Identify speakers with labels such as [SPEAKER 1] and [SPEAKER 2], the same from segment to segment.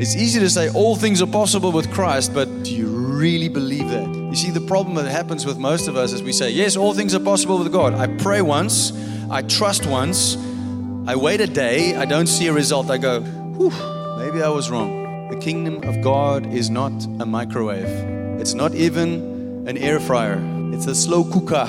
[SPEAKER 1] It's easy to say all things are possible with Christ, but do you really believe that? You see, the problem that happens with most of us is we say, Yes, all things are possible with God. I pray once, I trust once, I wait a day, I don't see a result. I go, Whew, maybe I was wrong. The kingdom of God is not a microwave, it's not even an air fryer, it's a slow cooker.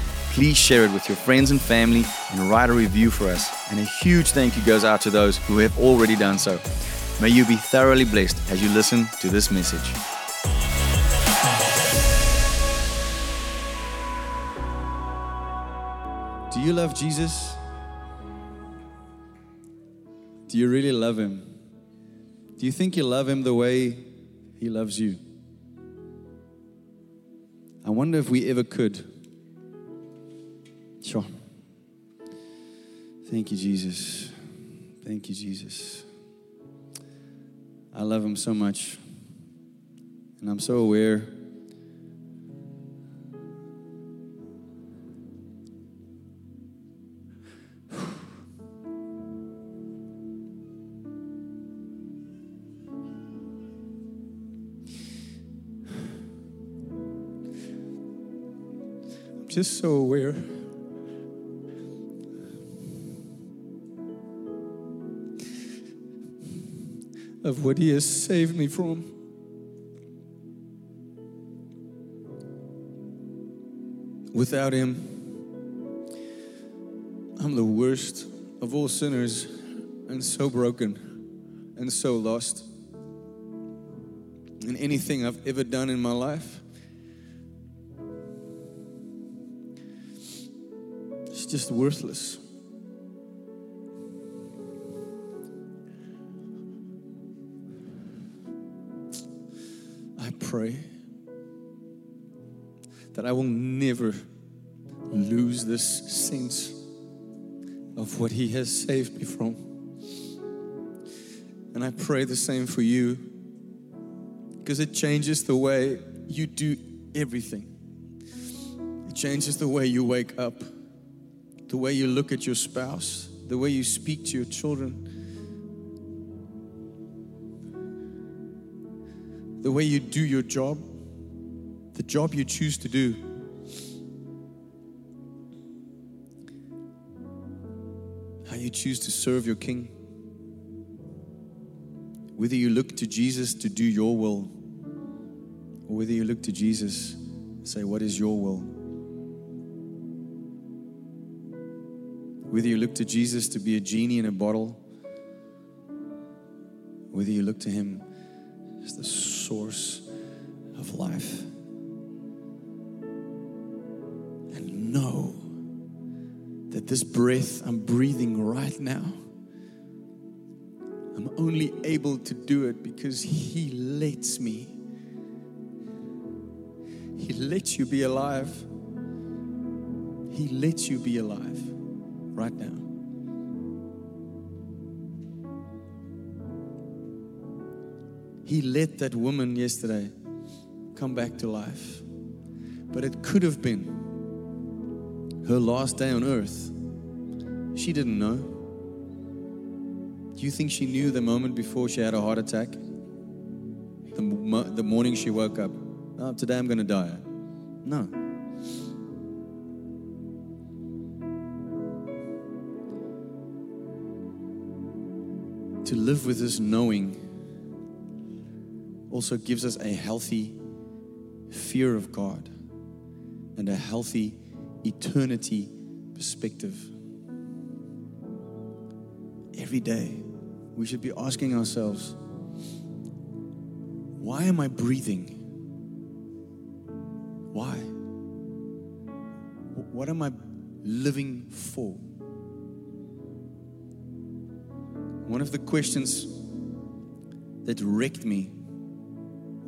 [SPEAKER 1] please share it with your friends and family and write a review for us. And a huge thank you goes out to those who have already done so. May you be thoroughly blessed as you listen to this message. Do you love Jesus? Do you really love him? Do you think you love him the way he loves you? I wonder if we ever could. Sure. Thank you, Jesus. Thank you, Jesus. I love him so much. And I'm so aware. Just so aware. Of what He has saved me from. Without Him, I'm the worst of all sinners and so broken and so lost. And anything I've ever done in my life, it's just worthless. I will never lose this sense of what He has saved me from. And I pray the same for you because it changes the way you do everything. It changes the way you wake up, the way you look at your spouse, the way you speak to your children the way you do your job, job you choose to do. How you choose to serve your King. Whether you look to Jesus to do your will, or whether you look to Jesus and say, What is your will? Whether you look to Jesus to be a genie in a bottle, whether you look to Him as the source of life. This breath I'm breathing right now, I'm only able to do it because He lets me. He lets you be alive. He lets you be alive right now. He let that woman yesterday come back to life. But it could have been her last day on earth. She didn't know. Do you think she knew the moment before she had a heart attack? The, the morning she woke up, oh, today I'm going to die. No. To live with this knowing also gives us a healthy fear of God and a healthy eternity perspective. Every day, we should be asking ourselves, why am I breathing? Why? What am I living for?
[SPEAKER 2] one of the questions that wrecked me,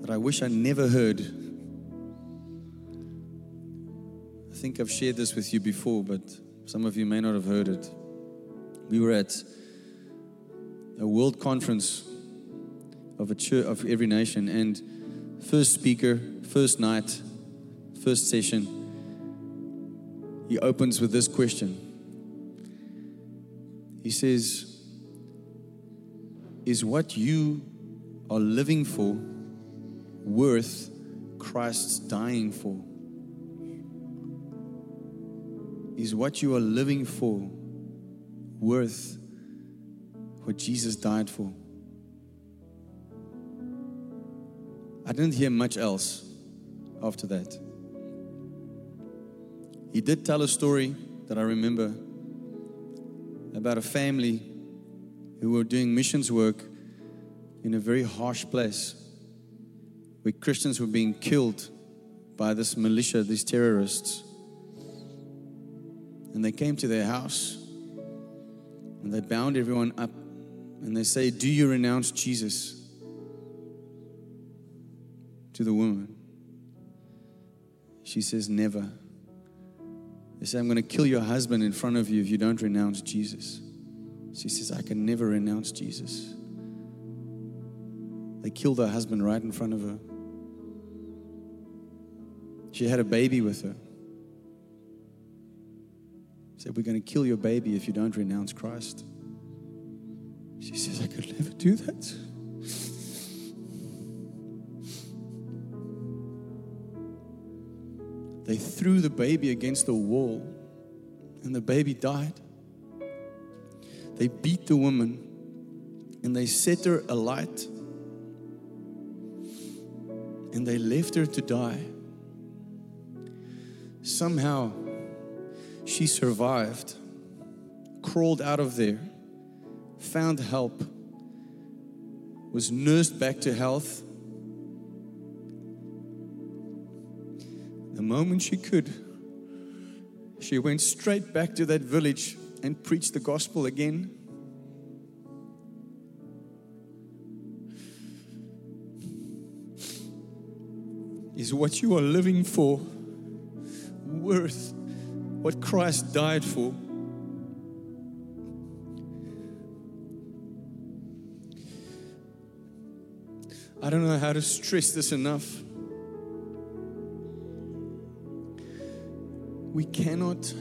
[SPEAKER 2] that I wish I never heard. I think I've shared this with you before, but some of you may not have heard it. We were at a world conference of a church of every nation, and first speaker, first night, first session, he opens with this question. He says, Is what you are living for worth Christ's dying for? Is what you are living for worth what Jesus died for? I didn't hear much else after that. He did tell a story that I remember about a family who were doing missions work in a very harsh place where Christians were being killed by this militia, these terrorists. And they came to their house and they bound everyone up and they say, Do you renounce Jesus? To the woman. She says, Never. They say, I'm going to kill your husband in front of you if you don't renounce Jesus. She says, I can never renounce Jesus. They killed her husband right in front of her. She had a baby with her. Said, We're going to kill your baby if you don't renounce Christ. She says, I could never do that. They threw the baby against the wall, and the baby died. They beat the woman and they set her alight and they left her to die. Somehow, she survived, crawled out of there, found help, was nursed back to health. The moment she could, she went straight back to that village and preached the gospel again. Is what you are living for worth what Christ died for? I don't know how to stress this enough. We cannot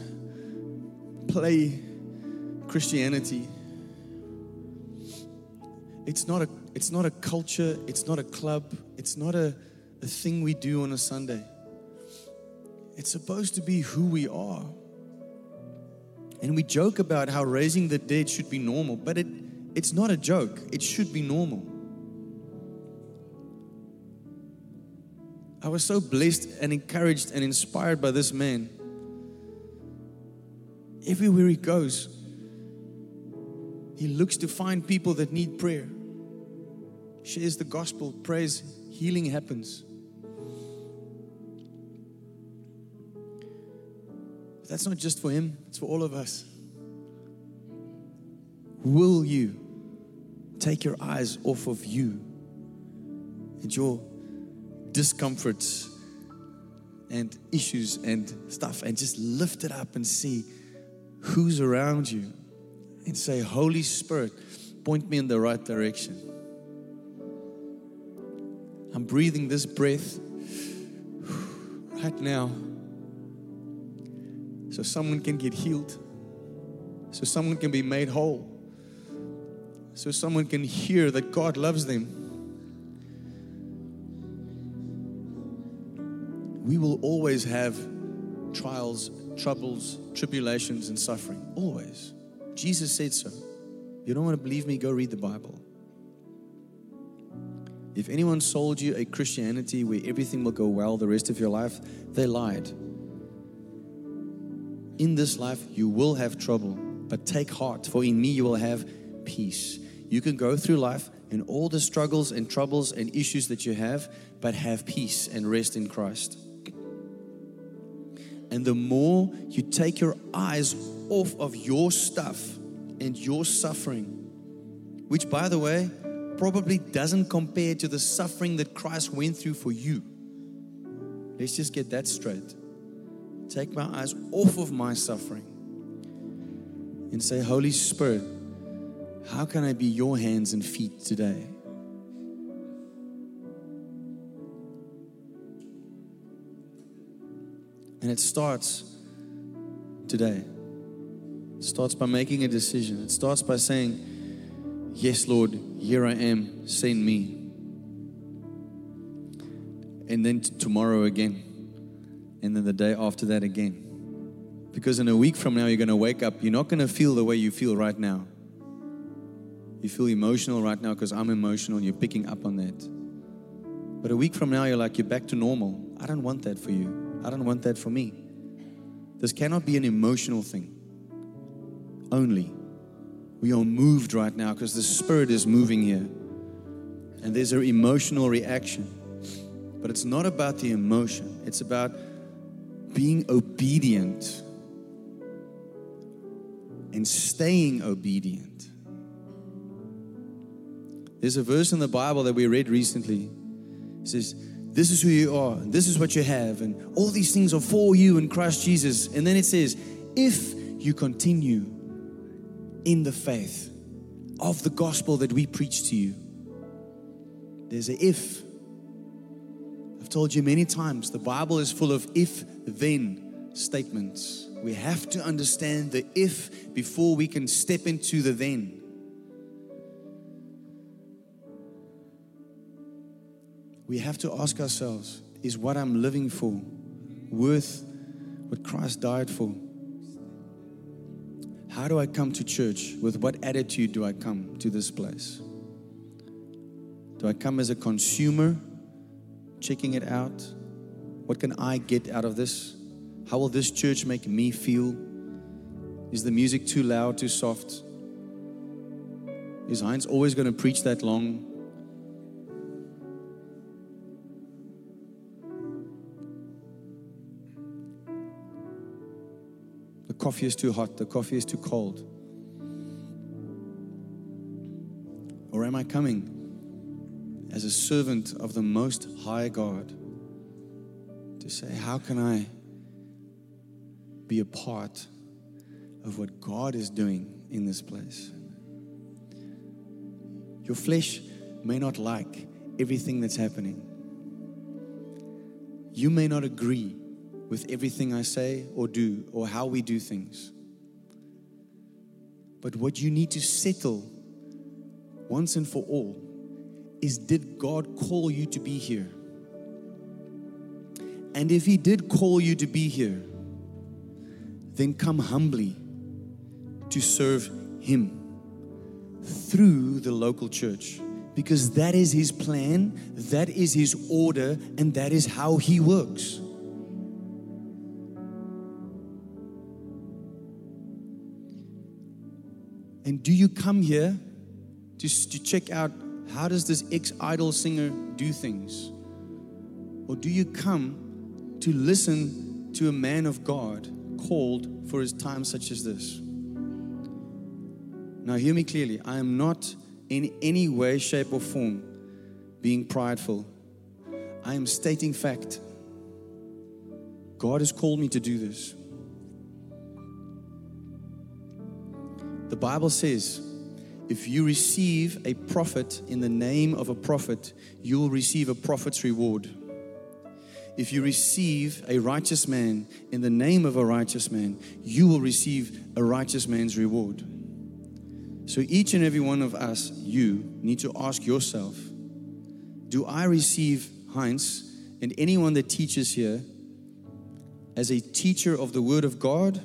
[SPEAKER 2] play Christianity. It's not a it's not a culture, it's not a club, it's not a, a thing we do on a Sunday. It's supposed to be who we are. And we joke about how raising the dead should be normal, but it, it's not a joke. It should be normal. I was so blessed and encouraged and inspired by this man. Everywhere he goes, he looks to find people that need prayer, shares the gospel, prays, healing happens. But that's not just for him, it's for all of us. Will you take your eyes off of you and your discomforts and issues and stuff and just lift it up and see who's around you and say, Holy Spirit, point me in the right direction. I'm breathing this breath right now so someone can get healed, so someone can be made whole, so someone can hear that God loves them. We will always have trials, troubles, tribulations, and suffering. Always. Jesus said so. You don't want to believe me? Go read the Bible. If anyone sold you a Christianity where everything will go well the rest of your life, they lied. In this life, you will have trouble, but take heart, for in me you will have peace. You can go through life and all the struggles and troubles and issues that you have, but have peace and rest in Christ. And the more you take your eyes off of your stuff and your suffering which, by the way, probably doesn't compare to the suffering that Christ went through for you. Let's just get that straight. Take my eyes off of my suffering and say, Holy Spirit, how can I be your hands and feet today? And it starts today. It starts by making a decision. It starts by saying, Yes, Lord, here I am, send me. And then t- tomorrow again. And then the day after that again. Because in a week from now, you're going to wake up, you're not going to feel the way you feel right now. You feel emotional right now because I'm emotional and you're picking up on that. But a week from now, you're like, you're back to normal. I don't want that for you. I don't want that for me. This cannot be an emotional thing only. We are moved right now because the Spirit is moving here. And there's an emotional reaction. But it's not about the emotion, it's about being obedient and staying obedient. There's a verse in the Bible that we read recently. It says, This is who you are, and this is what you have, and all these things are for you in Christ Jesus. And then it says, If you continue in the faith of the gospel that we preach to you, there's a if. I've told you many times the Bible is full of if then statements. We have to understand the if before we can step into the then. We have to ask ourselves is what I'm living for worth what Christ died for? How do I come to church? With what attitude do I come to this place? Do I come as a consumer, checking it out? What can I get out of this? How will this church make me feel? Is the music too loud, too soft? Is Heinz always going to preach that long? Coffee is too hot, the coffee is too cold. Or am I coming as a servant of the Most High God to say, How can I be a part of what God is doing in this place? Your flesh may not like everything that's happening. You may not agree with everything I say or do or how we do things. But what you need to settle once and for all is did God call you to be here? And if He did call you to be here, then come humbly to serve Him through the local church because that is His plan, that is His order, and that is how He works. And do you come here to, to check out how does this ex-idol singer do things? Or do you come to listen to a man of God called for his time such as this? Now hear me clearly. I am not in any way, shape, or form being prideful. I am stating fact. God has called me to do this. Bible says, if you receive a prophet in the name of a prophet, you will receive a prophet's reward. If you receive a righteous man in the name of a righteous man, you will receive a righteous man's reward. So each and every one of us, you need to ask yourself Do I receive Heinz and anyone that teaches here as a teacher of the Word of God?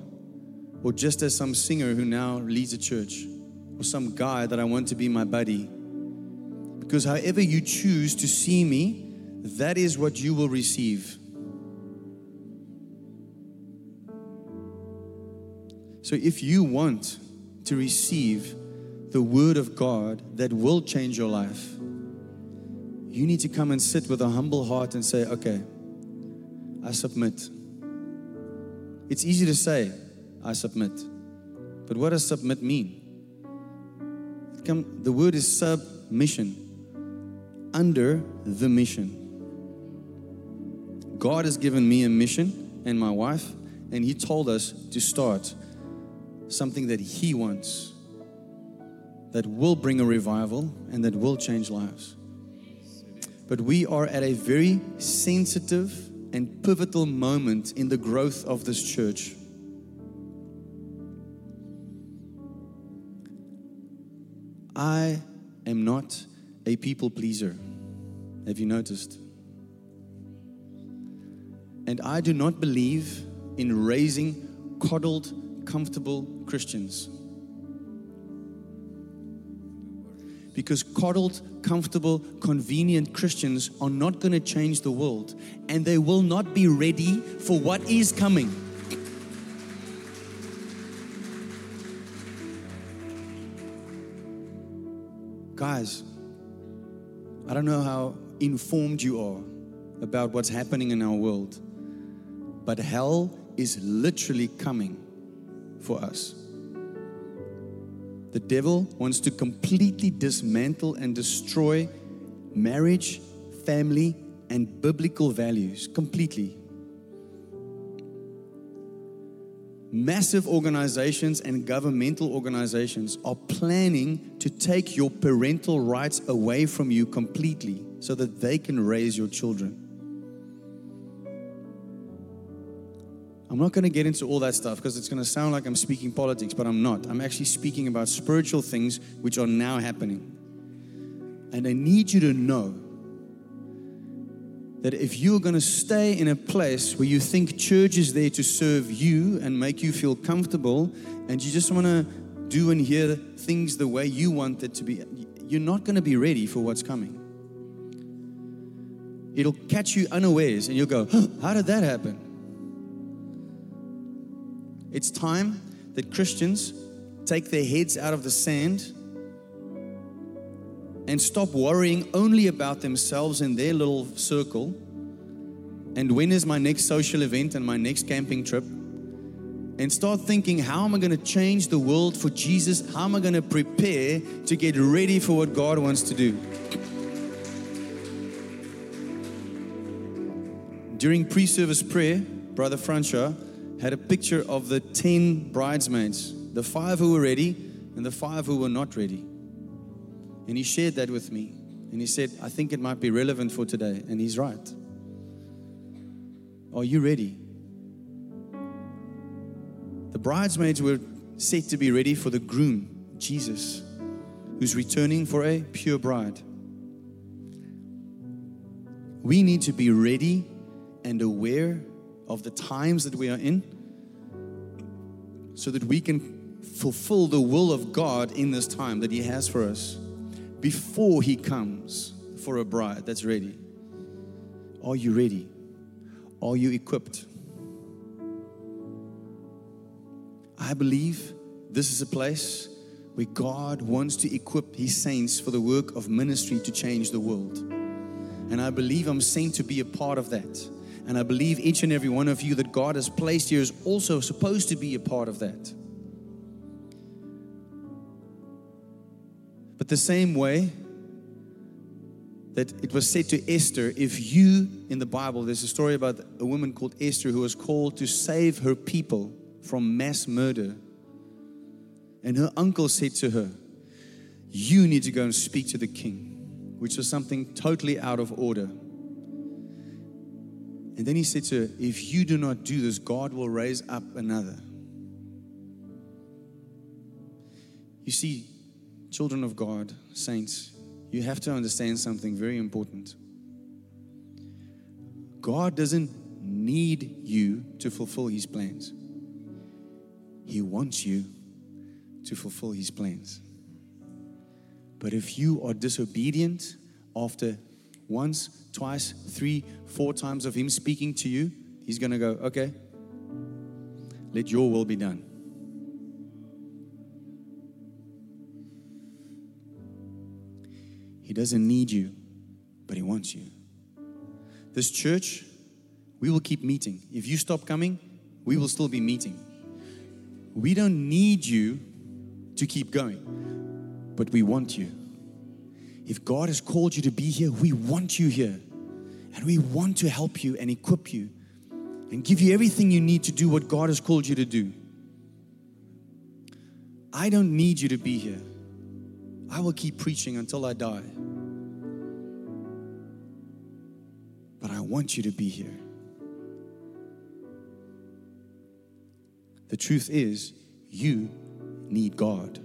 [SPEAKER 2] Or just as some singer who now leads a church, or some guy that I want to be my buddy. Because however you choose to see me, that is what you will receive. So if you want to receive the Word of God that will change your life, you need to come and sit with a humble heart and say, okay, I submit. It's easy to say, I submit. But what does submit mean? Come, the word is submission, under the mission. God has given me a mission and my wife, and He told us to start something that He wants that will bring a revival and that will change lives. But we are at a very sensitive and pivotal moment in the growth of this church. I am not a people pleaser. Have you noticed? And I do not believe in raising coddled, comfortable Christians. Because coddled, comfortable, convenient Christians are not going to change the world and they will not be ready for what is coming. Guys, I don't know how informed you are about what's happening in our world, but hell is literally coming for us. The devil wants to completely dismantle and destroy marriage, family, and biblical values completely. Massive organizations and governmental organizations are planning to take your parental rights away from you completely so that they can raise your children. I'm not going to get into all that stuff because it's going to sound like I'm speaking politics, but I'm not. I'm actually speaking about spiritual things which are now happening. And I need you to know that if you're going to stay in a place where you think church is there to serve you and make you feel comfortable, and you just want to do and hear things the way you want it to be, you're not going to be ready for what's coming. It'll catch you unawares, and you'll go, huh, How did that happen? It's time that Christians take their heads out of the sand and stop worrying only about themselves and their little circle. And when is my next social event and my next camping trip? And start thinking, how am I going to change the world for Jesus? How am I going to prepare to get ready for what God wants to do? During pre service prayer, Brother Francois had a picture of the 10 bridesmaids, the five who were ready and the five who were not ready. And he shared that with me. And he said, I think it might be relevant for today. And he's right. Are you ready? The bridesmaids were set to be ready for the groom, Jesus, who's returning for a pure bride. We need to be ready and aware of the times that we are in so that we can fulfill the will of God in this time that He has for us before He comes for a bride that's ready. Are you ready? Are you equipped? I believe this is a place where God wants to equip His saints for the work of ministry to change the world. And I believe I'm sent to be a part of that. And I believe each and every one of you that God has placed here is also supposed to be a part of that. But the same way that it was said to Esther, if you in the Bible, there's a story about a woman called Esther who was called to save her people from mass murder. And her uncle said to her, You need to go and speak to the king, which was something totally out of order. And then he said to her, If you do not do this, God will raise up another. You see, children of God, saints, you have to understand something very important. God doesn't need you to fulfill his plans, He wants you to fulfill his plans. But if you are disobedient after once, twice, three, four times of Him speaking to you, He's going to go, okay, let your will be done. He doesn't need you, but He wants you. This church, we will keep meeting. If you stop coming, we will still be meeting. We don't need you to keep going. but we want you. If God has called you to be here, we want you here. And we want to help you and equip you and give you everything you need to do what God has called you to do. I don't need you to be here. I will keep preaching until I die. But I want you to be here. The truth is, you need God.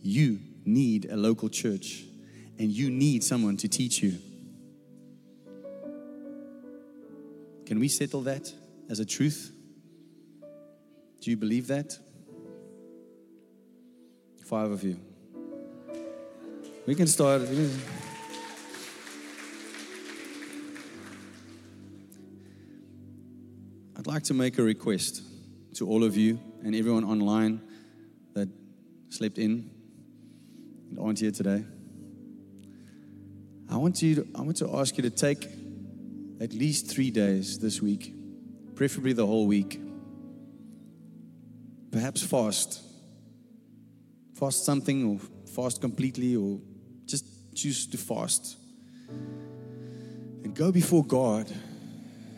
[SPEAKER 2] You need a local church, and you need someone to teach you. Can we settle that as a truth? Do you believe that? Five of you. We can start. I'd like to make a request to all of you and everyone online that slept in and aren't here today. I want you to, I want to ask you to take at least three days this week, preferably the whole week. Perhaps fast. Fast something or fast completely or just choose to fast. And go before God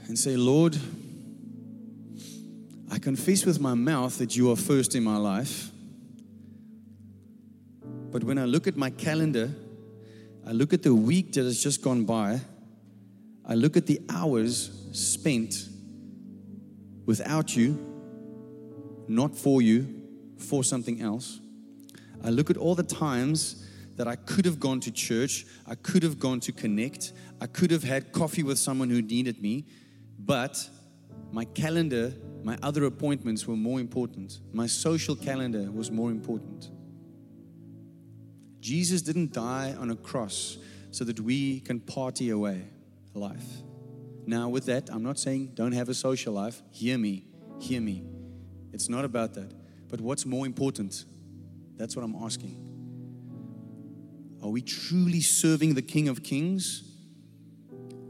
[SPEAKER 2] and say, Lord, I confess with my mouth that you are first in my life. But when I look at my calendar, I look at the week that has just gone by, I look at the hours spent without you, not for you, for something else. I look at all the times that I could have gone to church, I could have gone to connect, I could have had coffee with someone who needed me, but my calendar, my other appointments were more important. My social calendar was more important. Jesus didn't die on a cross so that we can party away life. Now, with that, I'm not saying don't have a social life. Hear me, hear me. It's not about that. But what's more important? That's what I'm asking. Are we truly serving the King of Kings?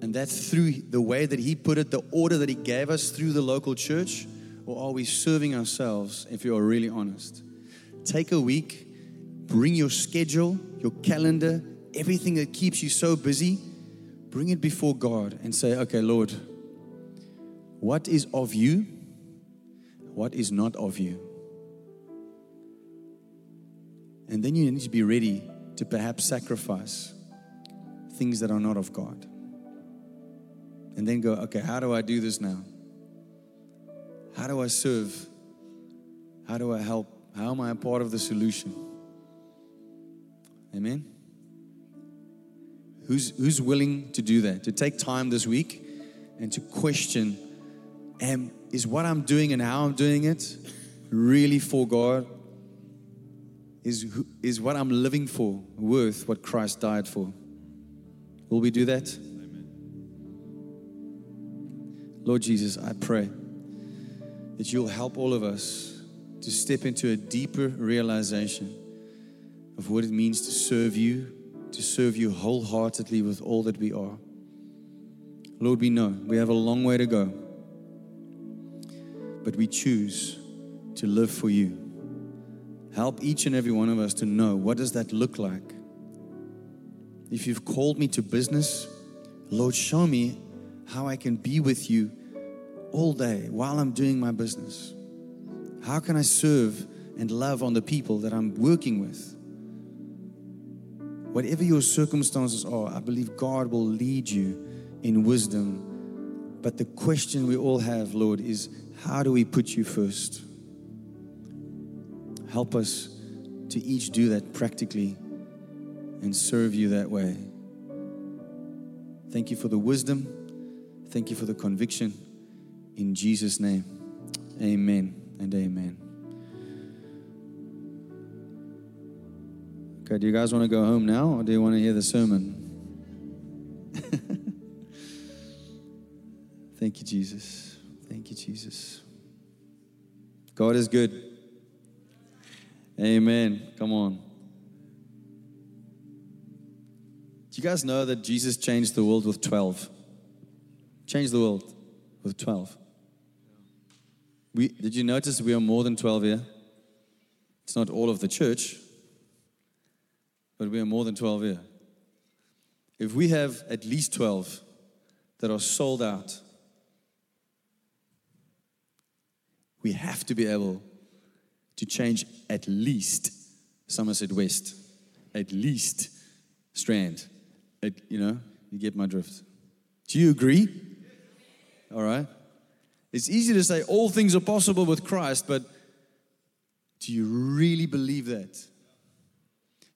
[SPEAKER 2] And that through the way that He put it, the order that He gave us through the local church? Or are we serving ourselves, if you are really honest? Take a week, bring your schedule, your calendar, everything that keeps you so busy, bring it before God and say, okay, Lord, what is of you? What is not of you? And then you need to be ready to perhaps sacrifice things that are not of God. And then go, okay, how do I do this now? How do I serve? How do I help? How am I a part of the solution? Amen? Who's, who's willing to do that? To take time this week and to question am, is what I'm doing and how I'm doing it really for God? Is, is what I'm living for worth what Christ died for? Will we do that? Lord Jesus, I pray that you'll help all of us to step into a deeper realization of what it means to serve you, to serve you wholeheartedly with all that we are. Lord, we know we have a long way to go, but we choose to live for you. Help each and every one of us to know what does that look like? If you've called me to business, Lord, show me how I can be with you all day while I'm doing my business. How can I serve and love on the people that I'm working with? Whatever your circumstances are, I believe God will lead you in wisdom. But the question we all have, Lord, is how do we put you first? Help us to each do that practically and serve you that way. Thank you for the wisdom. Thank you for the conviction. In Jesus' name, amen and amen. Okay, do you guys want to go home now or do you want to hear the sermon? Thank you, Jesus. Thank you, Jesus. God is good. Amen. Come on. Do you guys know that Jesus changed the world with 12? Changed the world with 12. We, did you notice we are more than 12 here? It's not all of the church, but we are more than 12 here. If we have at least 12 that are sold out, we have to be able to change at least Somerset West, at least Strand. At, you know, you get my drift. Do you agree? All right. It's easy to say all things are possible with Christ, but do you really believe that?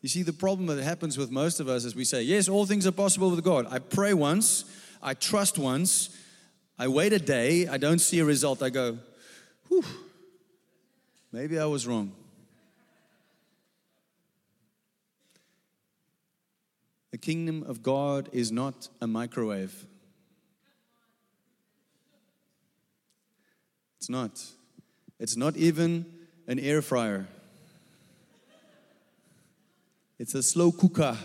[SPEAKER 2] You see, the problem that happens with most of us is we say, Yes, all things are possible with God. I pray once, I trust once, I wait a day, I don't see a result. I go, Whew, maybe I was wrong. The kingdom of God is not a microwave. It's not. It's not even an air fryer. It's a slow cooker.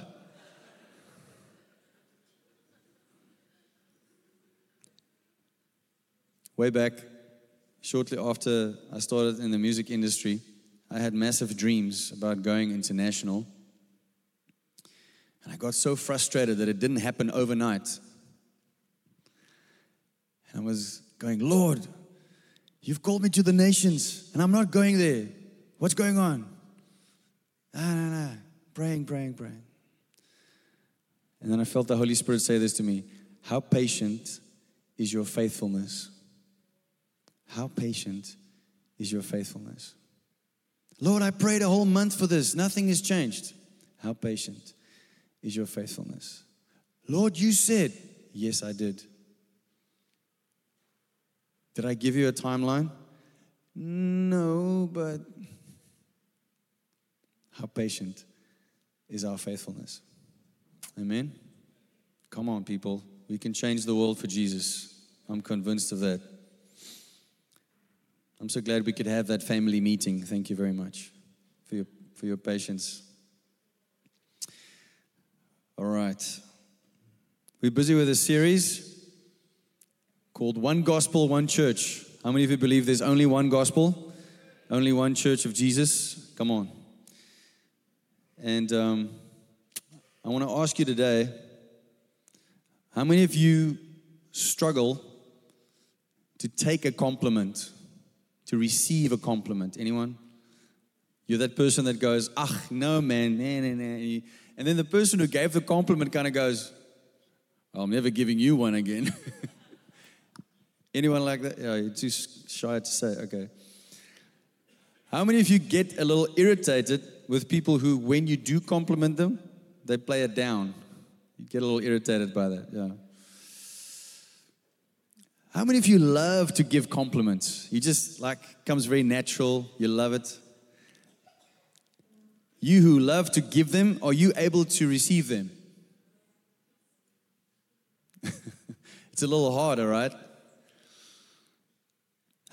[SPEAKER 2] Way back, shortly after I started in the music industry, I had massive dreams about going international. And I got so frustrated that it didn't happen overnight. And I was going, Lord, you've called me to the nations, and I'm not going there. What's going on? Ah, no, no. Praying, praying, praying. And then I felt the Holy Spirit say this to me How patient is your faithfulness? How patient is your faithfulness? Lord, I prayed a whole month for this. Nothing has changed. How patient is your faithfulness? Lord, you said, Yes, I did. Did I give you a timeline? No, but how patient is our faithfulness? Amen. Come on, people. We can change the world for Jesus. I'm convinced of that. I'm so glad we could have that family meeting. Thank you very much for your, for your patience. All right. We're busy with a series called One Gospel, One Church. How many of you believe there's only one gospel? Only one church of Jesus? Come on. And um, I want to ask you today how many of you struggle to take a compliment, to receive a compliment? Anyone? You're that person that goes, ah, no, man, nah, nah, nah. And then the person who gave the compliment kind of goes, I'm never giving you one again. Anyone like that? Yeah, you're too shy to say. Okay. How many of you get a little irritated with people who, when you do compliment them, they play it down? You get a little irritated by that. Yeah. How many of you love to give compliments? You just like comes very natural. You love it. You who love to give them, are you able to receive them? it's a little harder, right?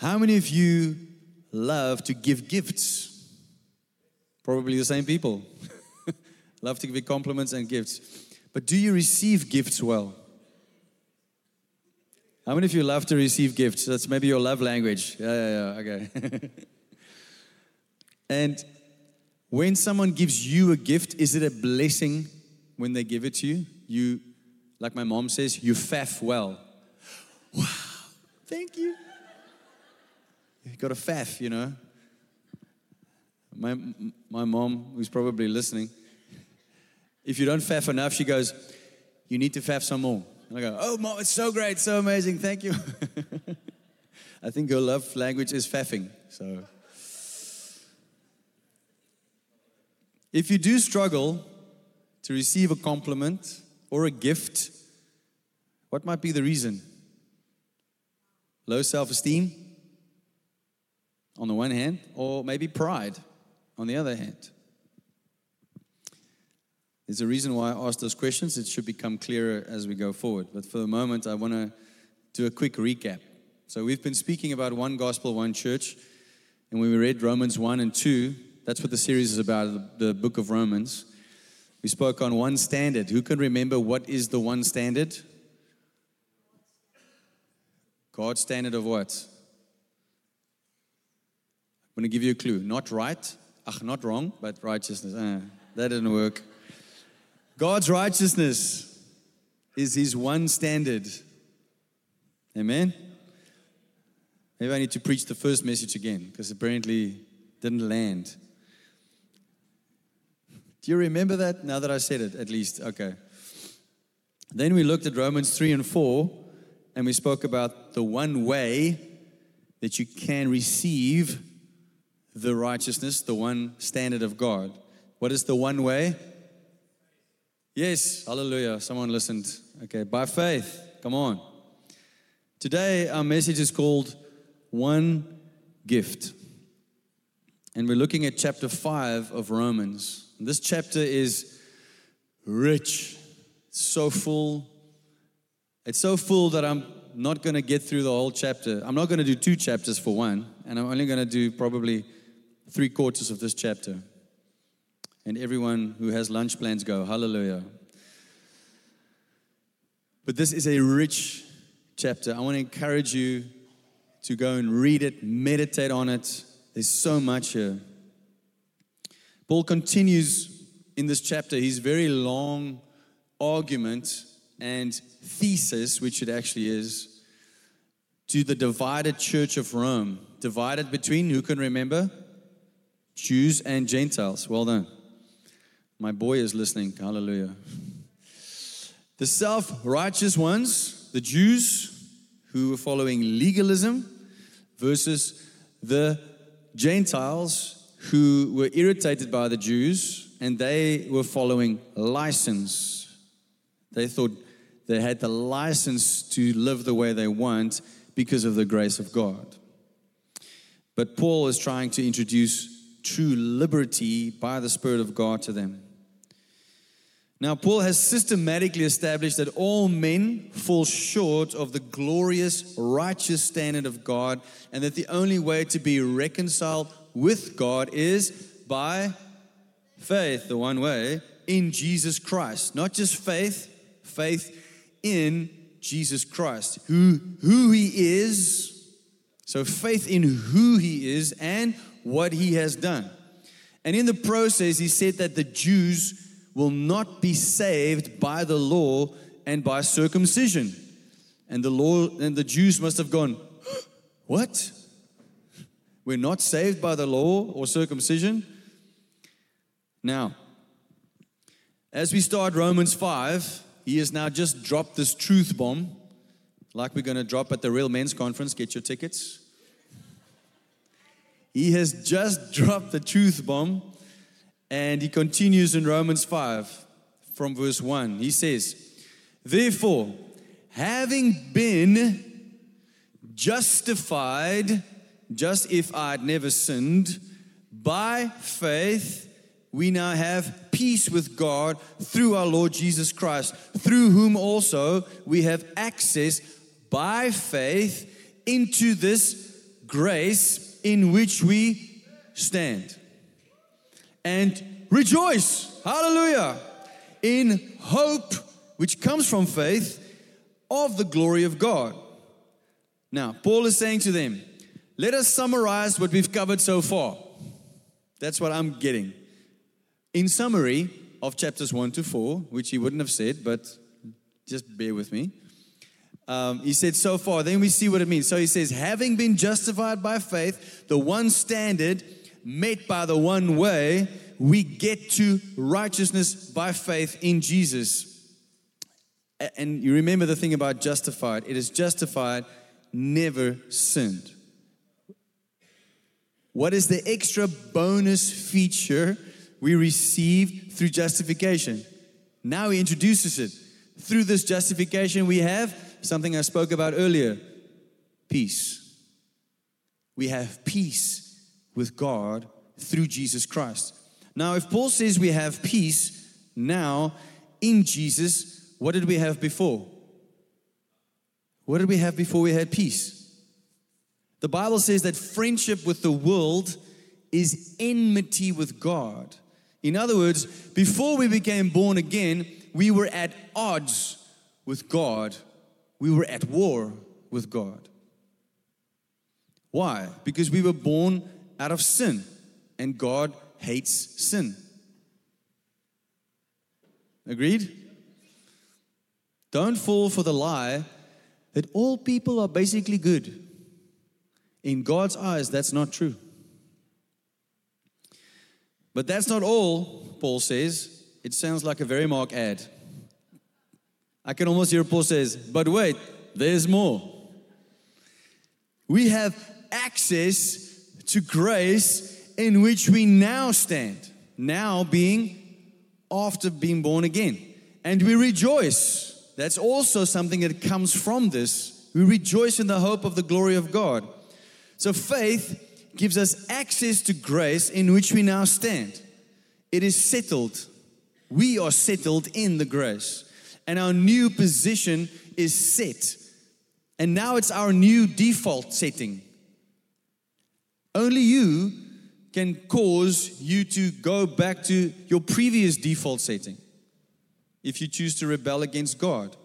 [SPEAKER 2] How many of you love to give gifts? Probably the same people. love to give compliments and gifts. But do you receive gifts well? How many of you love to receive gifts? That's maybe your love language. Yeah, yeah, yeah. Okay. and when someone gives you a gift, is it a blessing when they give it to you? You, like my mom says, you faff well. Wow, thank you. You got a faff, you know. My, my mom, who's probably listening, if you don't faff enough, she goes, You need to faff some more. And I go, Oh, mom, it's so great, so amazing, thank you. I think her love language is faffing. So, if you do struggle to receive a compliment or a gift, what might be the reason? Low self esteem? On the one hand, or maybe pride on the other hand. There's a reason why I asked those questions. It should become clearer as we go forward. But for the moment, I want to do a quick recap. So, we've been speaking about one gospel, one church. And when we read Romans 1 and 2, that's what the series is about, the, the book of Romans. We spoke on one standard. Who can remember what is the one standard? God's standard of what? I'm going to give you a clue. Not right, Ach, not wrong, but righteousness. Uh, that didn't work. God's righteousness is his one standard. Amen? Maybe I need to preach the first message again because apparently it didn't land. Do you remember that? Now that I said it, at least. Okay. Then we looked at Romans 3 and 4, and we spoke about the one way that you can receive the righteousness, the one standard of God. What is the one way? Yes, hallelujah. Someone listened. Okay, by faith. Come on. Today, our message is called One Gift. And we're looking at chapter 5 of Romans. This chapter is rich, it's so full. It's so full that I'm not going to get through the whole chapter. I'm not going to do two chapters for one, and I'm only going to do probably three quarters of this chapter. And everyone who has lunch plans go, hallelujah. But this is a rich chapter. I want to encourage you to go and read it, meditate on it. There's so much here. Paul continues in this chapter his very long argument and thesis, which it actually is, to the divided church of Rome. Divided between, who can remember? Jews and Gentiles. Well done. My boy is listening. Hallelujah. The self righteous ones, the Jews who were following legalism, versus the Gentiles who were irritated by the Jews and they were following license. They thought they had the license to live the way they want because of the grace of God. But Paul is trying to introduce true liberty by the Spirit of God to them. Now, Paul has systematically established that all men fall short of the glorious, righteous standard of God, and that the only way to be reconciled with God is by faith, the one way, in Jesus Christ. Not just faith, faith in Jesus Christ, who, who He is. So, faith in who He is and what He has done. And in the process, He said that the Jews will not be saved by the law and by circumcision. And the law and the Jews must have gone, What? We're not saved by the law or circumcision? Now, as we start Romans 5, he has now just dropped this truth bomb, like we're going to drop at the Real Men's Conference. Get your tickets. He has just dropped the truth bomb and he continues in Romans 5 from verse 1. He says, Therefore, having been justified, just if I'd never sinned, by faith, we now have peace with God through our Lord Jesus Christ, through whom also we have access by faith into this grace in which we stand and rejoice, hallelujah, in hope which comes from faith of the glory of God. Now, Paul is saying to them, let us summarize what we've covered so far. That's what I'm getting. In summary of chapters 1 to 4, which he wouldn't have said, but just bear with me. Um, he said, so far, then we see what it means. So he says, having been justified by faith, the one standard met by the one way, we get to righteousness by faith in Jesus. And you remember the thing about justified it is justified, never sinned. What is the extra bonus feature we receive through justification? Now he introduces it. Through this justification, we have something I spoke about earlier peace. We have peace with God through Jesus Christ. Now, if Paul says we have peace now in Jesus, what did we have before? What did we have before we had peace? The Bible says that friendship with the world is enmity with God. In other words, before we became born again, we were at odds with God. We were at war with God. Why? Because we were born out of sin, and God hates sin. Agreed? Don't fall for the lie that all people are basically good. In God's eyes, that's not true. But that's not all, Paul says. It sounds like a Verimark ad. I can almost hear Paul says, but wait, there's more. We have access to grace in which we now stand. Now being after being born again. And we rejoice. That's also something that comes from this. We rejoice in the hope of the glory of God. So faith gives us access to grace in which we now stand. It is settled. We are settled in the grace. And our new position is set. And now it's our new default setting. Only you can cause you to go back to your previous default setting if you choose to rebel against God.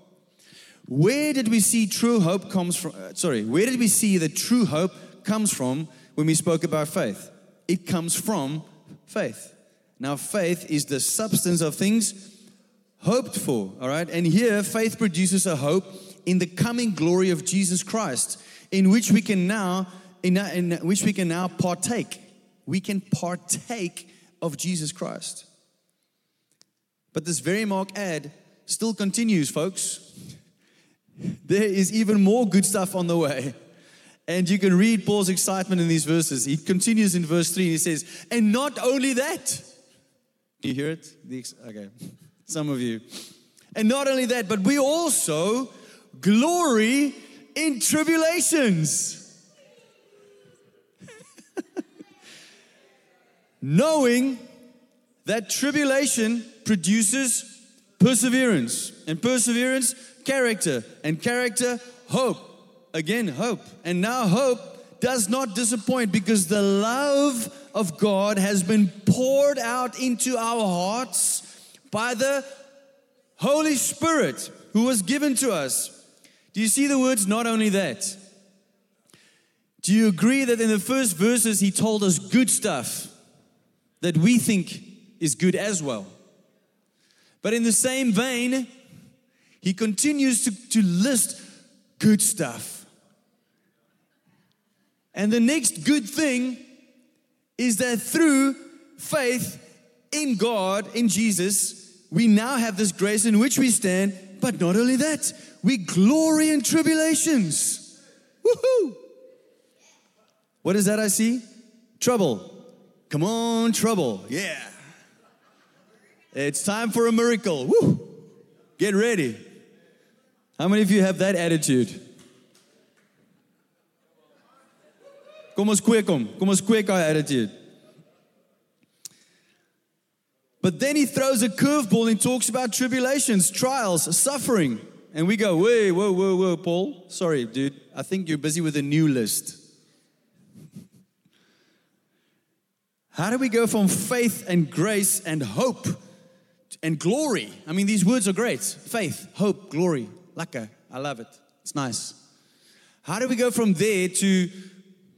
[SPEAKER 2] Where did we see true hope comes from? Uh, sorry, where did we see that true hope comes from when we spoke about faith? It comes from faith. Now, faith is the substance of things hoped for, all right? And here, faith produces a hope in the coming glory of Jesus Christ, in which we can now, in, in which we can now partake we can partake of Jesus Christ. But this Verimark ad still continues, folks. There is even more good stuff on the way. And you can read Paul's excitement in these verses. He continues in verse 3. He says, And not only that, do you hear it? okay, some of you. And not only that, but we also glory in tribulations knowing that tribulation produces perseverance, and perseverance, character, and character, hope. Again, hope. And now, hope does not disappoint because the love of God has been poured out into our hearts by the Holy Spirit who was given to us. Do you see the words, not only that? Do you agree that in the first verses he told us good stuff? that we think is good as well. But in the same vein, he continues to, to list good stuff. And the next good thing is that through faith in God, in Jesus, we now have this grace in which we stand. But not only that, we glory in tribulations. Woohoo! What is that I see? Trouble. Come on, trouble. Yeah. It's time for a miracle. Woo. Get ready. How many of you have that attitude? Kom ons kweek hom. Kom ons kweek daai attitude. But then he throws a curveball and talks about tribulations, trials, suffering. And we go, wait, whoa, whoa, whoa, Paul. Sorry, dude. I think you're busy with a new list. How do we go from faith and grace and hope and glory? I mean, these words are great faith, hope, glory. Laka, I love it. It's nice. How do we go from there to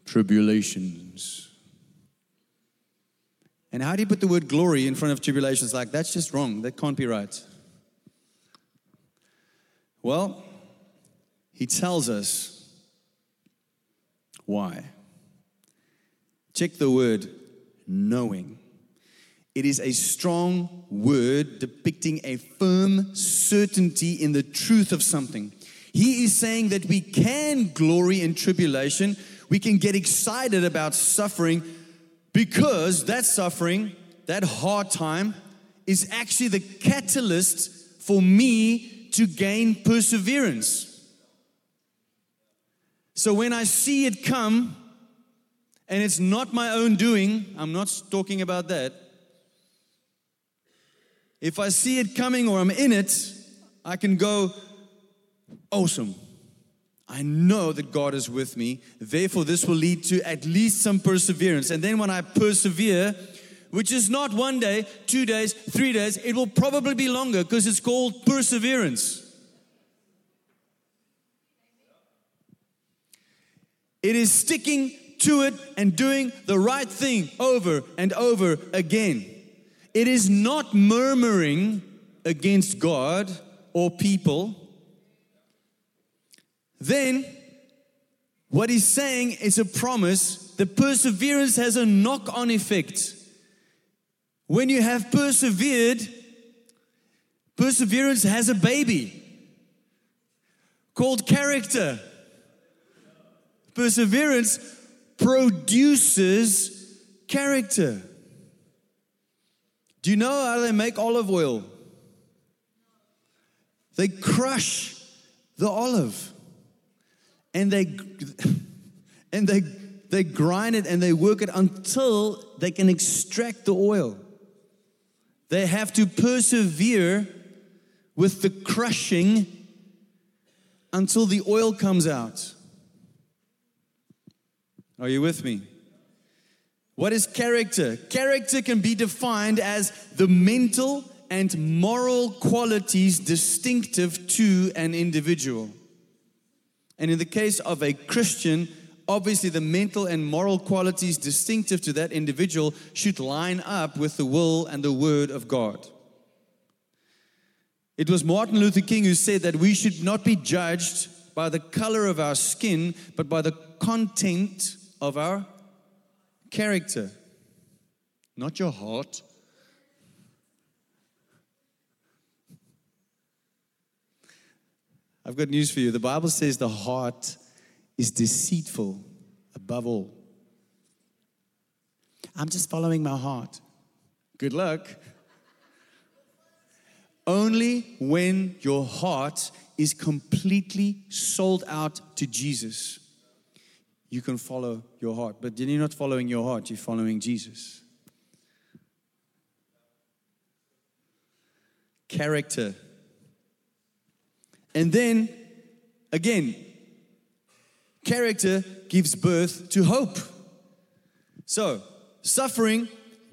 [SPEAKER 2] tribulations? And how do you put the word glory in front of tribulations? Like, that's just wrong. That can't be right. Well, he tells us why. Check the word knowing. It is a strong word depicting a firm certainty in the truth of something. He is saying that we can glory in tribulation, we can get excited about suffering because that suffering, that hard time, is actually the catalyst for me to gain perseverance. So when I see it come, and it's not my own doing, I'm not talking about that. If I see it coming or I'm in it, I can go, awesome. I know that God is with me. Therefore, this will lead to at least some perseverance. And then when I persevere, which is not one day, two days, three days, it will probably be longer because it's called perseverance. It is sticking to it and doing the right thing over and over again. It is not murmuring against God or people. Then, what he's saying is a promise. The perseverance has a knock on effect. When you have persevered, perseverance has a baby called character. Perseverance produces character. Do you know how they make olive oil? They crush the olive and they and they they grind it and they work it until they can extract the oil. They have to persevere with the crushing until the oil comes out. Are you with me? What is character? Character can be defined as the mental and moral qualities distinctive to an individual. And in the case of a Christian, obviously the mental and moral qualities distinctive to that individual should line up with the will and the word of God. It was Martin Luther King who said that we should not be judged by the color of our skin, but by the content of our character, not your heart. I've got news for you. The Bible says the heart is deceitful above all. I'm just following my heart. Good luck. Only when your heart is completely sold out to Jesus you can follow your heart. But then you're not following your heart, you're following Jesus. Character. And then, again, character gives birth to hope. So, suffering,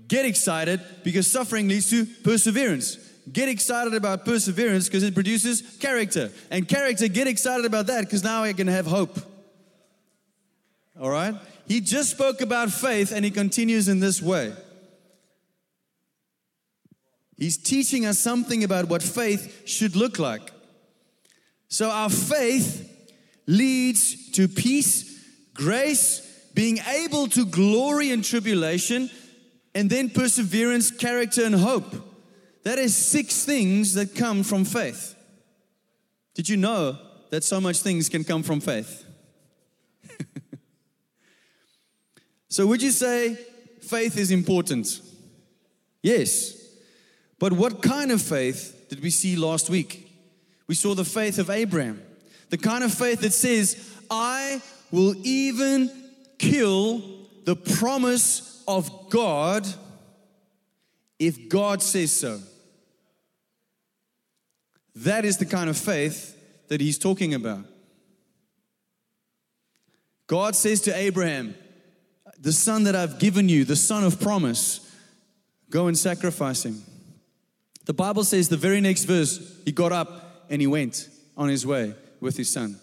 [SPEAKER 2] get excited because suffering leads to perseverance. Get excited about perseverance because it produces character. And character, get excited about that because now I can have hope. All right? He just spoke about faith and he continues in this way. He's teaching us something about what faith should look like. So, our faith leads to peace, grace, being able to glory in tribulation, and then perseverance, character, and hope. That is six things that come from faith. Did you know that so much things can come from faith? So, would you say faith is important? Yes. But what kind of faith did we see last week? We saw the faith of Abraham, the kind of faith that says, I will even kill the promise of God if God says so. That is the kind of faith that he's talking about. God says to Abraham, the son that I've given you, the son of promise, go and sacrifice him. The Bible says the very next verse, he got up and he went on his way with his son.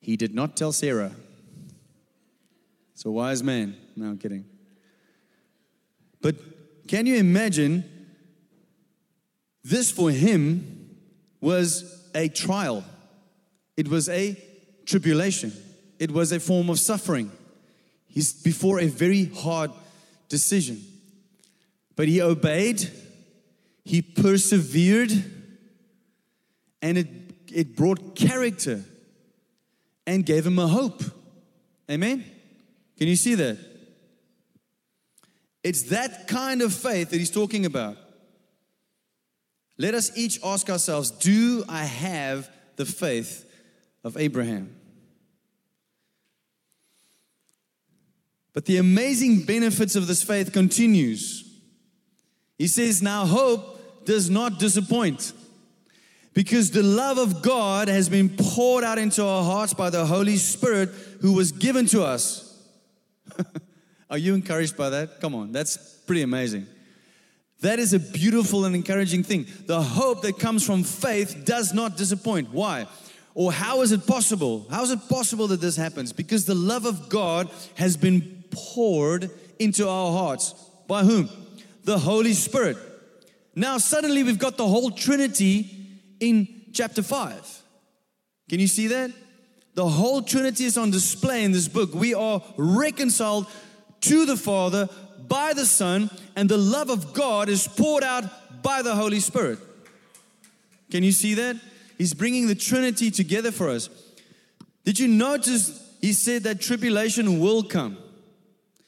[SPEAKER 2] He did not tell Sarah. It's a wise man. No, I'm kidding. But can you imagine this for him was a trial? It was a tribulation, it was a form of suffering. He's before a very hard decision. But he obeyed, he persevered, and it, it brought character and gave him a hope. Amen? Can you see that? It's that kind of faith that he's talking about. Let us each ask ourselves Do I have the faith of Abraham? But the amazing benefits of this faith continues. He says, Now hope does not disappoint because the love of God has been poured out into our hearts by the Holy Spirit who was given to us. Are you encouraged by that? Come on, that's pretty amazing. That is a beautiful and encouraging thing. The hope that comes from faith does not disappoint. Why? Or how is it possible? How is it possible that this happens? Because the love of God has been poured into our hearts. By whom? The Holy Spirit. Now, suddenly we've got the whole Trinity in chapter 5. Can you see that? The whole Trinity is on display in this book. We are reconciled to the Father by the Son, and the love of God is poured out by the Holy Spirit. Can you see that? He's bringing the Trinity together for us. Did you notice he said that tribulation will come?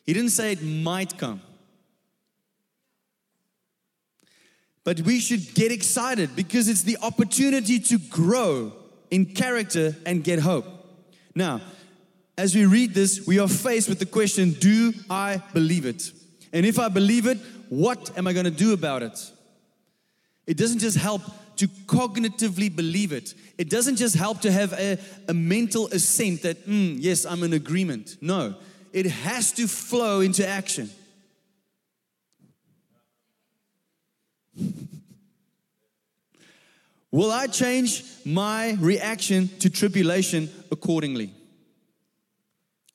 [SPEAKER 2] He didn't say it might come. But we should get excited because it's the opportunity to grow in character and get hope. Now, as we read this, we are faced with the question Do I believe it? And if I believe it, what am I going to do about it? It doesn't just help to cognitively believe it. It doesn't just help to have a, a mental assent that, mm, yes, I'm in agreement. No, it has to flow into action. Will I change my reaction to tribulation accordingly?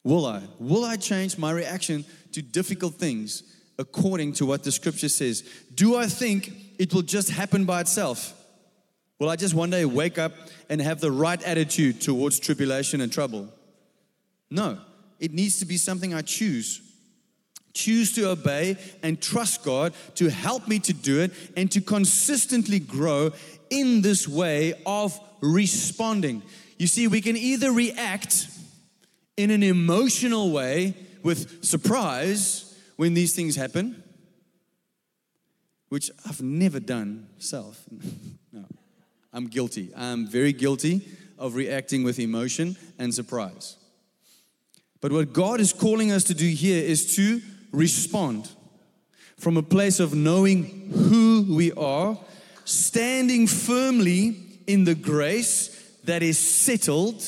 [SPEAKER 2] Will I? Will I change my reaction to difficult things according to what the scripture says? Do I think it will just happen by itself? Will I just one day wake up and have the right attitude towards tribulation and trouble? No, it needs to be something I choose. Choose to obey and trust God to help me to do it and to consistently grow in this way of responding. You see, we can either react in an emotional way with surprise when these things happen, which I've never done self. no. I'm guilty. I'm very guilty of reacting with emotion and surprise. But what God is calling us to do here is to respond from a place of knowing who we are, standing firmly in the grace that is settled,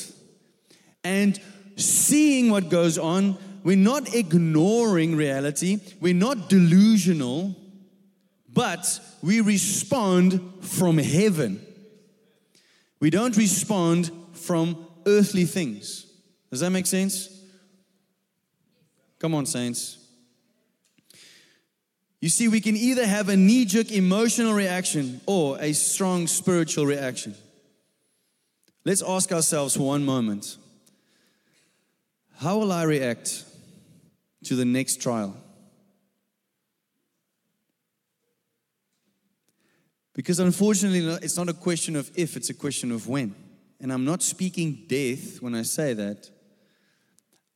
[SPEAKER 2] and seeing what goes on. We're not ignoring reality, we're not delusional, but we respond from heaven. We don't respond from earthly things. Does that make sense? Come on, saints. You see, we can either have a knee jerk emotional reaction or a strong spiritual reaction. Let's ask ourselves for one moment how will I react to the next trial? Because unfortunately, it's not a question of if, it's a question of when. And I'm not speaking death when I say that.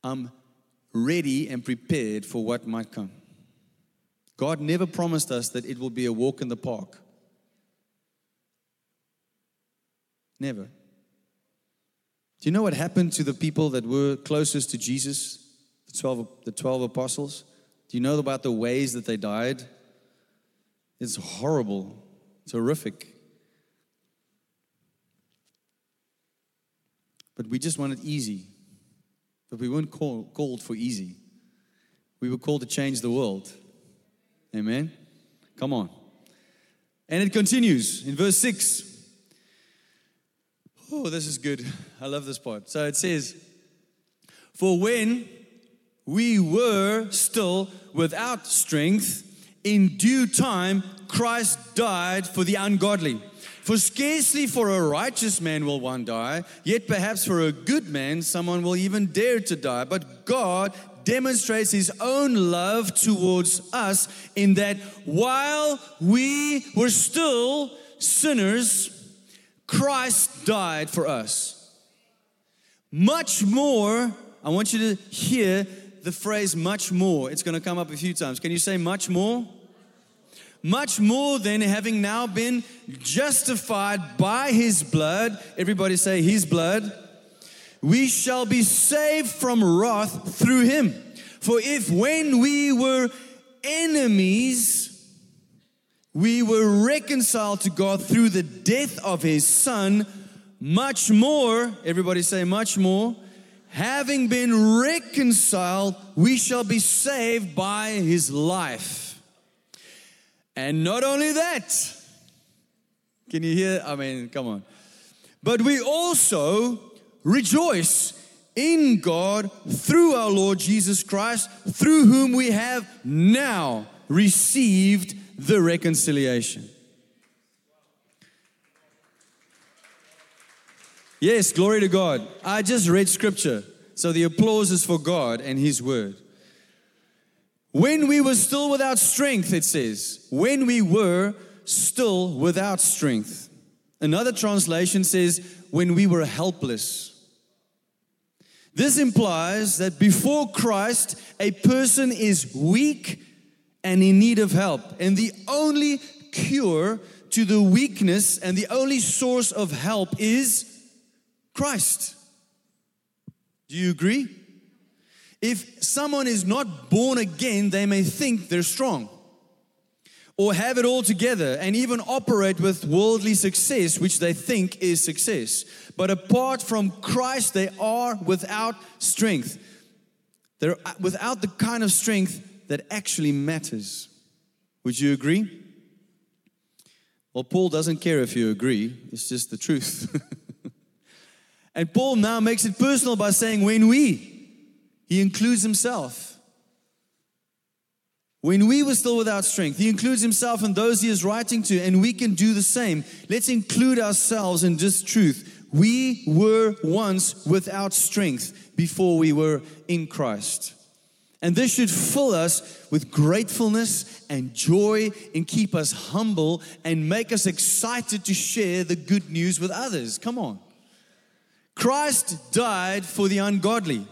[SPEAKER 2] I'm ready and prepared for what might come. God never promised us that it will be a walk in the park. Never. Do you know what happened to the people that were closest to Jesus, the 12, the 12 apostles? Do you know about the ways that they died? It's horrible. It's horrific. But we just wanted easy. But we weren't call, called for easy. We were called to change the world. Amen. Come on. And it continues in verse 6. Oh, this is good. I love this part. So it says, For when we were still without strength, in due time Christ died for the ungodly. For scarcely for a righteous man will one die, yet perhaps for a good man someone will even dare to die. But God demonstrates his own love towards us in that while we were still sinners, Christ died for us. Much more, I want you to hear the phrase much more. It's going to come up a few times. Can you say much more? much more than having now been justified by his blood. Everybody say, his blood. We shall be saved from wrath through him. For if when we were enemies, we were reconciled to God through the death of his son, much more, everybody say, much more, having been reconciled, we shall be saved by his life. And not only that, can you hear? I mean, come on. but we also rejoice in God through our Lord Jesus Christ, through whom we have now received the reconciliation. Yes, glory to God. I just read scripture, so the applause is for God and His word. When we were still without strength, it says, when we were still without strength. Another translation says, when we were helpless. This implies that before Christ, a person is weak and in need of help. And the only cure to the weakness and the only source of help is Christ. Do you agree? If someone is not born again, they may think they're strong or have it all together and even operate with worldly success, which they think is success. But apart from Christ, they are without strength. They're uh, without the kind of strength that actually matters. Would you agree? Well, Paul doesn't care if you agree, it's just the truth. and Paul now makes it personal by saying, when we, he includes himself. When we were still without strength, he includes himself and those he is writing to, and we can do the same. Let's include ourselves in this truth. We were once without strength before we were in Christ. And this should fill us with gratefulness and joy and keep us humble and make us excited to share the good news with others. Come on. Christ died for the ungodly.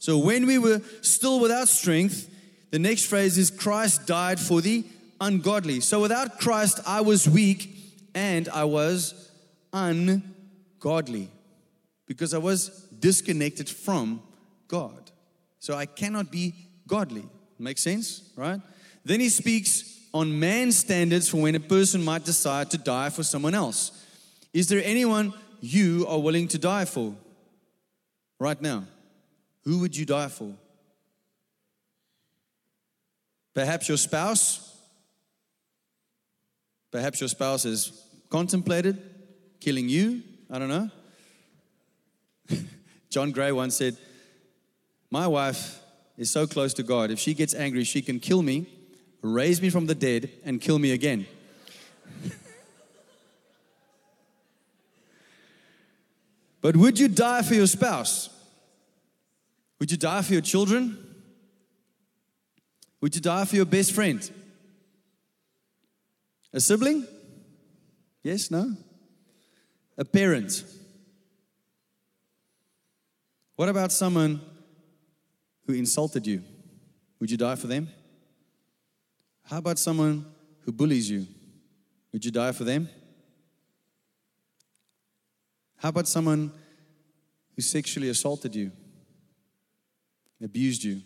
[SPEAKER 2] So when we were still without strength, the next phrase is Christ died for the ungodly. So without Christ, I was weak and I was ungodly because I was disconnected from God. So I cannot be godly. Makes sense, right? Then he speaks on man's standards for when a person might decide to die for someone else. Is there anyone you are willing to die for right now? Who would you die for? Perhaps your spouse. Perhaps your spouse has contemplated killing you. I don't know. John Gray once said, My wife is so close to God. If she gets angry, she can kill me, raise me from the dead, and kill me again. but would you die for your spouse? Would you die for your children? Would you die for your best friend? A sibling? Yes, no? A parent? What about someone who insulted you? Would you die for them? How about someone who bullies you? Would you die for them? How about someone who sexually assaulted you, abused you,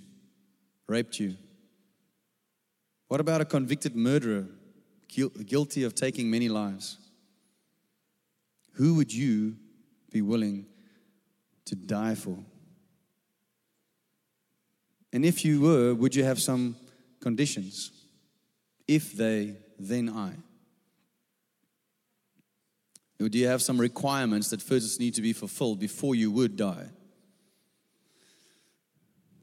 [SPEAKER 2] raped you? What about a convicted murderer guilty of taking many lives? Who would you be willing to die for? And if you were, would you have some conditions? If they, then I. Or do you have some requirements that first need to be fulfilled before you would die?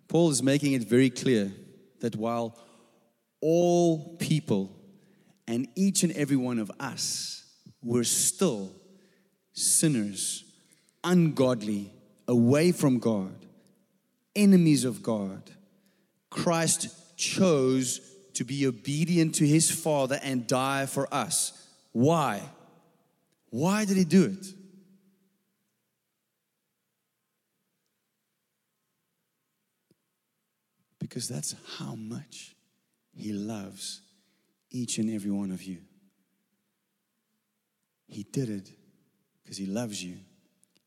[SPEAKER 2] Paul is making it very clear that while all people and each and every one of us were still sinners, ungodly, away from God, enemies of God. Christ chose to be obedient to his Father and die for us. Why? Why did he do it? Because that's how much he loves each and every one of you. He did it because He loves you,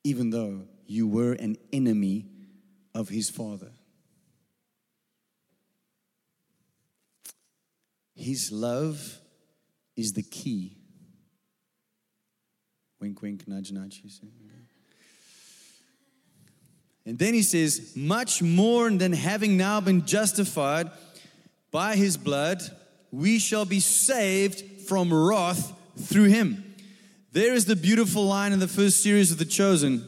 [SPEAKER 2] even though you were an enemy of His Father. His love is the key. Wink, wink, nudge, nudge. And then he says, much more than having now been justified by his blood, we shall be saved from wrath through him. There is the beautiful line in the first series of The Chosen.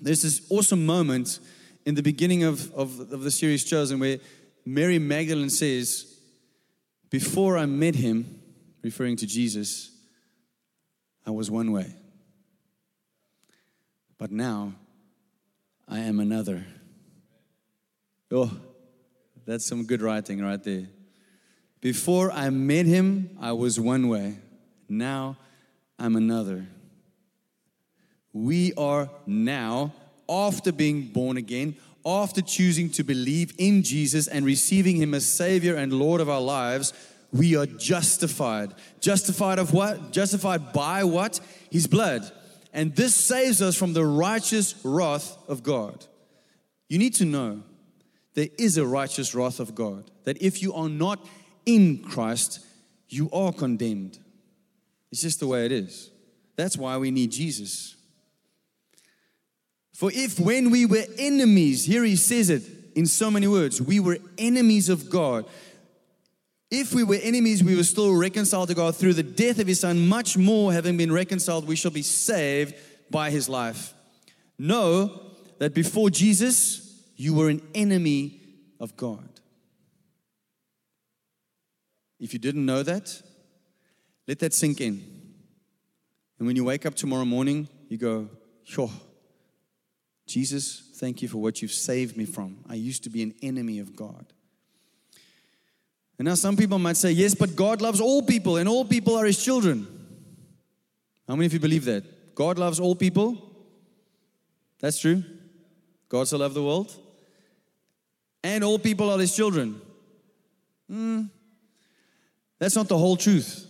[SPEAKER 2] There's this awesome moment in the beginning of, of, of the series Chosen where Mary Magdalene says, Before I met him, referring to Jesus, I was one way. But now I am another. Oh, that's some good writing right there. Before I met him, I was one way. Now I'm another. We are now, after being born again, after choosing to believe in Jesus and receiving him as Savior and Lord of our lives, we are justified. Justified of what? Justified by what? His blood. And this saves us from the righteous wrath of God. You need to know there is a righteous wrath of God. That if you are not in Christ, you are condemned. It's just the way it is. That's why we need Jesus. For if when we were enemies, here he says it in so many words, we were enemies of God. If we were enemies, we were still reconciled to God through the death of his son. Much more, having been reconciled, we shall be saved by his life. Know that before Jesus, you were an enemy of God. If you didn't know that, let that sink in. And when you wake up tomorrow morning, you go, sure, Jesus, thank you for what you've saved me from. I used to be an enemy of God. And now some people might say, yes, but God loves all people and all people are his children. How many of you believe that? God loves all people? That's true. God so loved the world. And all people are his children. Hmm. That's not the whole truth.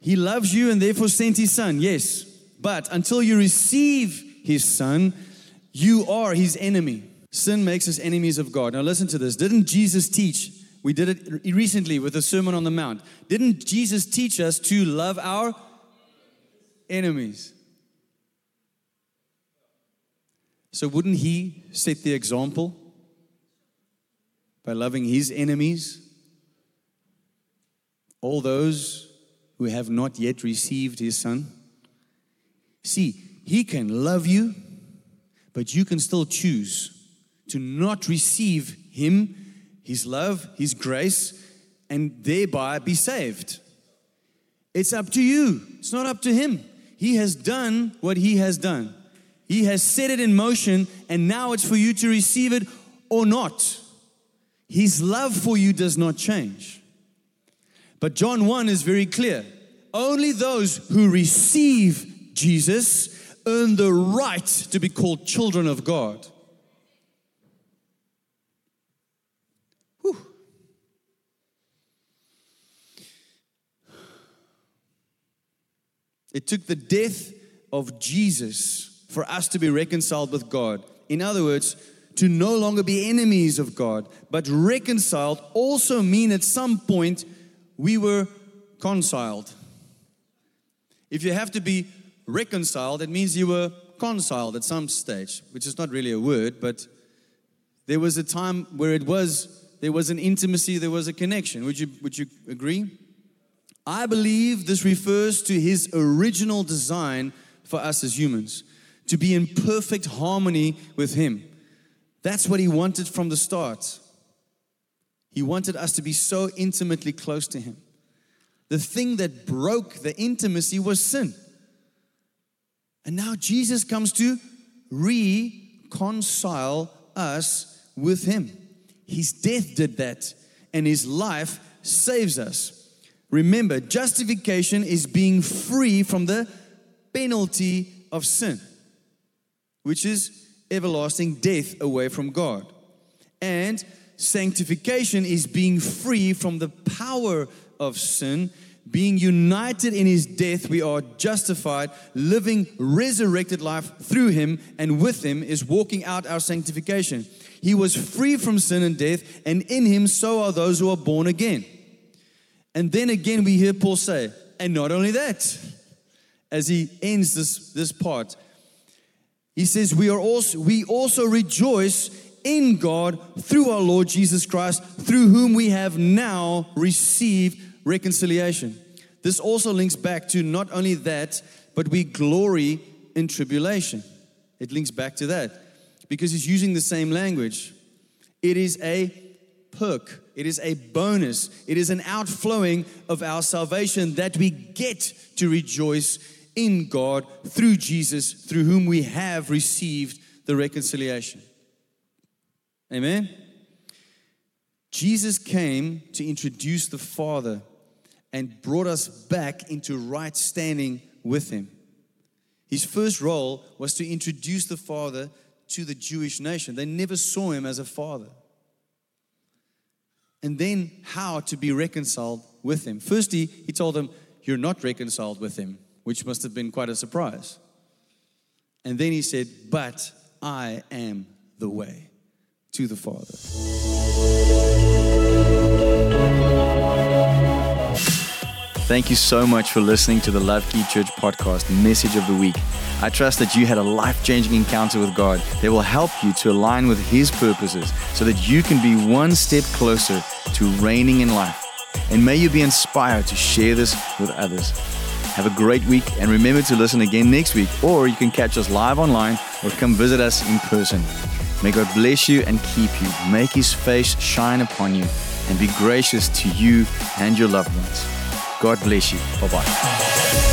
[SPEAKER 2] He loves you and therefore sent his son, yes. But until you receive his son, you are his enemy. Sin makes us enemies of God. Now, listen to this. Didn't Jesus teach we did it recently with the Sermon on the Mount. Didn't Jesus teach us to love our enemies? So, wouldn't He set the example by loving His enemies? All those who have not yet received His Son? See, He can love you, but you can still choose to not receive Him his love, His grace, and thereby be saved. It's up to you, it's not up to Him. He has done what He has done, He has set it in motion, and now it's for you to receive it or not. His love for you does not change. But John 1 is very clear. Only those who receive Jesus earn the right to be called children of God. It took the death of Jesus for us to be reconciled with God. In other words, to no longer be enemies of God, but reconciled also mean at some point we were conciled. If you have to be reconciled, it means you were conciled at some stage, which is not really a word, but there was a time where it was there was an intimacy, there was a connection. Would you would you agree? I believe this refers to his original design for us as humans to be in perfect harmony with him. That's what he wanted from the start. He wanted us to be so intimately close to him. The thing that broke the intimacy was sin. And now Jesus comes to reconcile us with him. His death did that, and his life saves us. Remember, justification is being free from the penalty of sin, which is everlasting death away from God. And sanctification is being free from the power of sin. Being united in his death, we are justified. Living resurrected life through him and with him is walking out our sanctification. He was free from sin and death, and in him so are those who are born again. And then again, we hear Paul say, and not only that, as he ends this, this part, he says, we, are also, we also rejoice in God through our Lord Jesus Christ, through whom we have now received reconciliation. This also links back to not only that, but we glory in tribulation. It links back to that because he's using the same language. It is a perk, it is a bonus, it is an outflowing of our salvation that we get to rejoice in God through Jesus, through whom we have received the reconciliation. Amen. Jesus came to introduce the Father and brought us back into right standing with Him. His first role was to introduce the Father to the Jewish nation. They never saw Him as a Father. And then how to be reconciled with Him. Firstly, He told them, You're not reconciled with Him, which must have been quite a surprise. And then He said, But I am the way to the Father.
[SPEAKER 1] Thank you so much for listening to the LoveKey Church podcast message of the week. I trust that you had a life changing encounter with God that will help you to align with His purposes so that you can be one step closer to reigning in life. And may you be inspired to share this with others. Have a great week and remember to listen again next week, or you can catch us live online or come visit us in person. May God bless you and keep you, make His face shine upon you, and be gracious to you and your loved ones. God bless you. Bye bye.